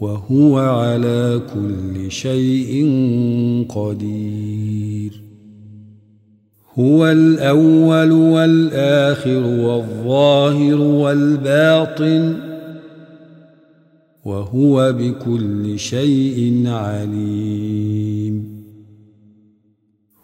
وهو على كل شيء قدير. هو الأول والآخر والظاهر والباطن وهو بكل شيء عليم.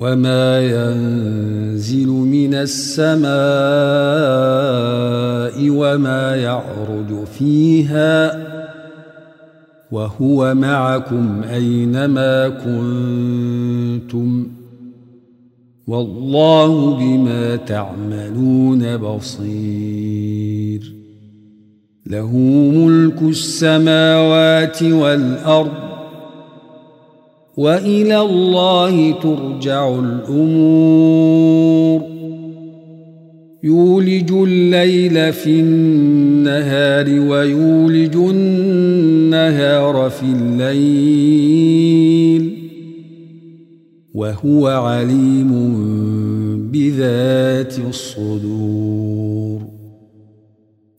وما ينزل من السماء وما يعرج فيها وهو معكم أينما كنتم والله بما تعملون بصير له ملك السماوات والارض وإلى الله ترجع الأمور. يولج الليل في النهار ويولج النهار في الليل. وهو عليم بذات الصدور.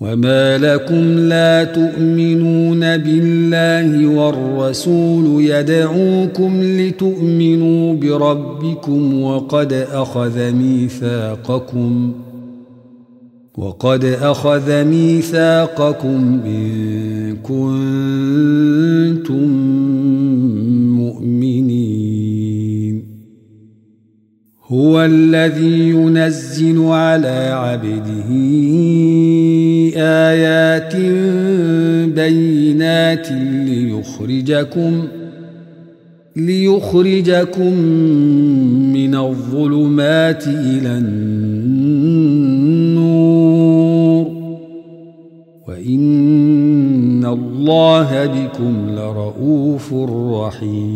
وما لكم لا تؤمنون بالله والرسول يدعوكم لتؤمنوا بربكم وقد أخذ ميثاقكم وقد أخذ ميثاقكم إن كنتم هو الذي ينزل على عبده آيات بينات ليخرجكم ليخرجكم من الظلمات إلى النور وإن الله بكم لرؤوف رحيم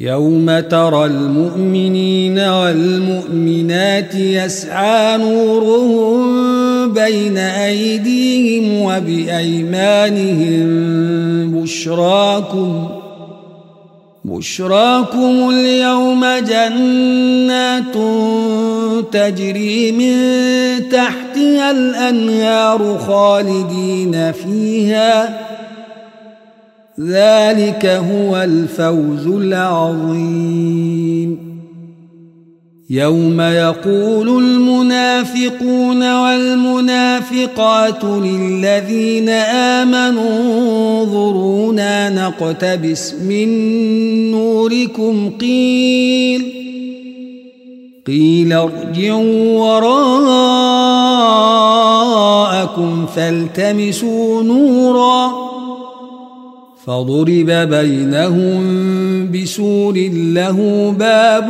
يوم ترى المؤمنين والمؤمنات يسعى نورهم بين ايديهم وبايمانهم بشراكم بشراكم اليوم جنات تجري من تحتها الأنهار خالدين فيها ذلك هو الفوز العظيم. يوم يقول المنافقون والمنافقات للذين آمنوا انظرونا نقتبس من نوركم قيل قيل ارجعوا وراءكم فالتمسوا نوراً. فضرب بينهم بسور له باب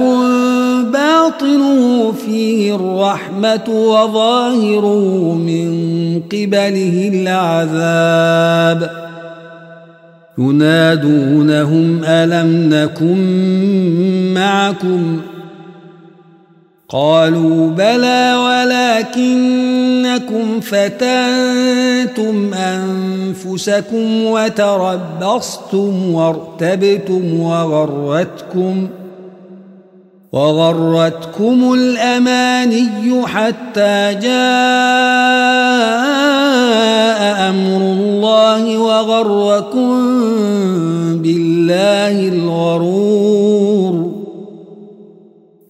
باطنه فيه الرحمة وظاهره من قبله العذاب. ينادونهم ألم نكن معكم؟ قالوا بلى ولكنكم فتنتم أنفسكم وتربصتم وارتبتم وغرتكم وغرتكم الأماني حتى جاء أمر الله وغركم بالله الغرور.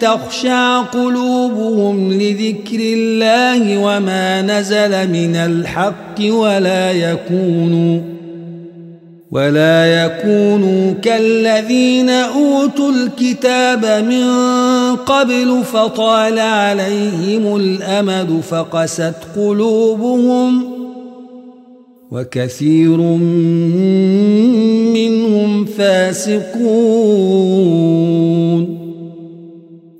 تخشع قلوبهم لذكر الله وما نزل من الحق ولا يكونوا ولا يكونوا كالذين أوتوا الكتاب من قبل فطال عليهم الأمد فقست قلوبهم وكثير منهم فاسقون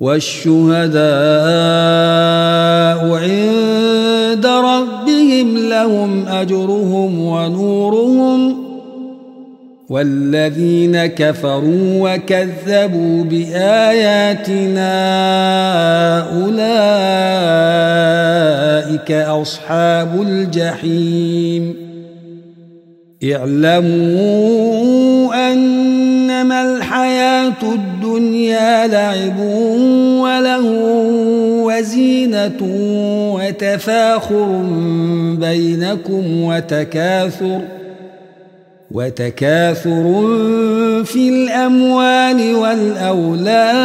والشهداء عند ربهم لهم أجرهم ونورهم والذين كفروا وكذبوا بآياتنا أولئك أصحاب الجحيم. اعلموا أنما الحياة الدنيا لعب وله وزينة وتفاخر بينكم وتكاثر وتكاثر في الأموال والأولاد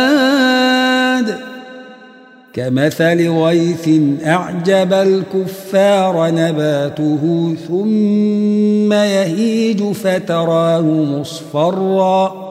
كمثل غيث أعجب الكفار نباته ثم يهيج فتراه مصفرًا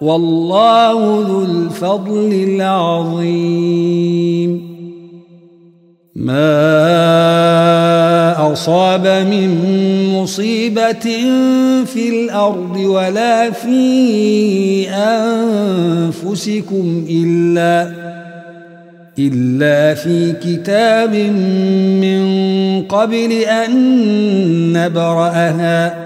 والله ذو الفضل العظيم. ما أصاب من مصيبة في الأرض ولا في أنفسكم إلا إلا في كتاب من قبل أن نبرأها.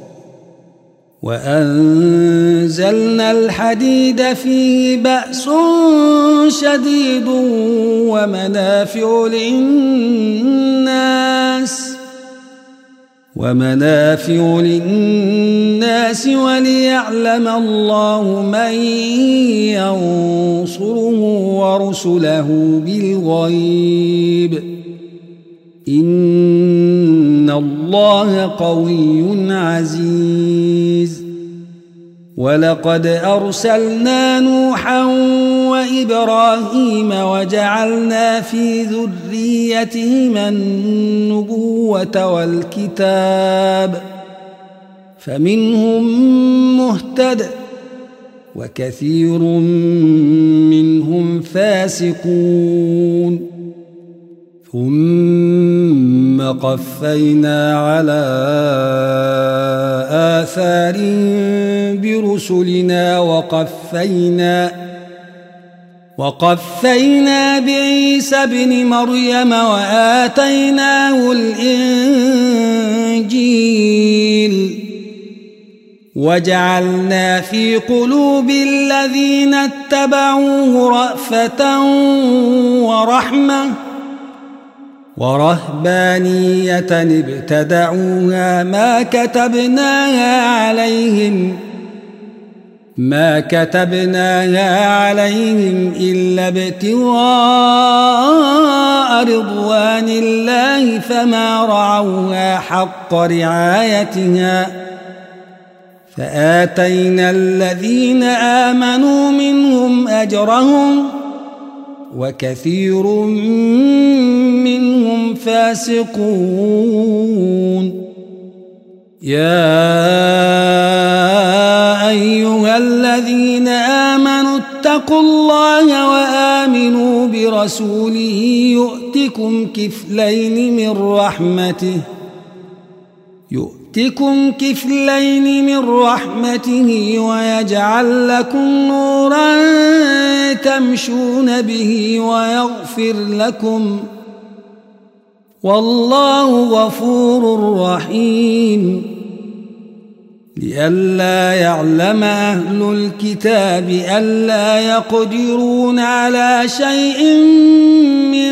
وأنزلنا الحديد فيه بأس شديد ومنافع للناس ومنافع للناس وليعلم الله من ينصره ورسله بالغيب إن الله قوي عزيز ولقد أرسلنا نوحا وإبراهيم وجعلنا في ذريتهما النبوة والكتاب فمنهم مهتد وكثير منهم فاسقون ثم قفينا على آثار برسلنا وقفينا وقفينا بعيسى ابن مريم وآتيناه الإنجيل وجعلنا في قلوب الذين اتبعوه رأفة ورحمة ورهبانية ابتدعوها ما كتبناها عليهم ما كتبناها عليهم إلا ابتغاء رضوان الله فما رعوها حق رعايتها. فآتينا الذين آمنوا منهم أجرهم وكثير منهم فاسقون. يا أيها الذين آمنوا اتقوا الله وآمنوا برسوله يؤتكم كفلين من رحمته يؤتكم كفلين من رحمته ويجعل لكم نورا تمشون به ويغفر لكم. والله غفور رحيم. لئلا يعلم أهل الكتاب ألا يقدرون على شيء من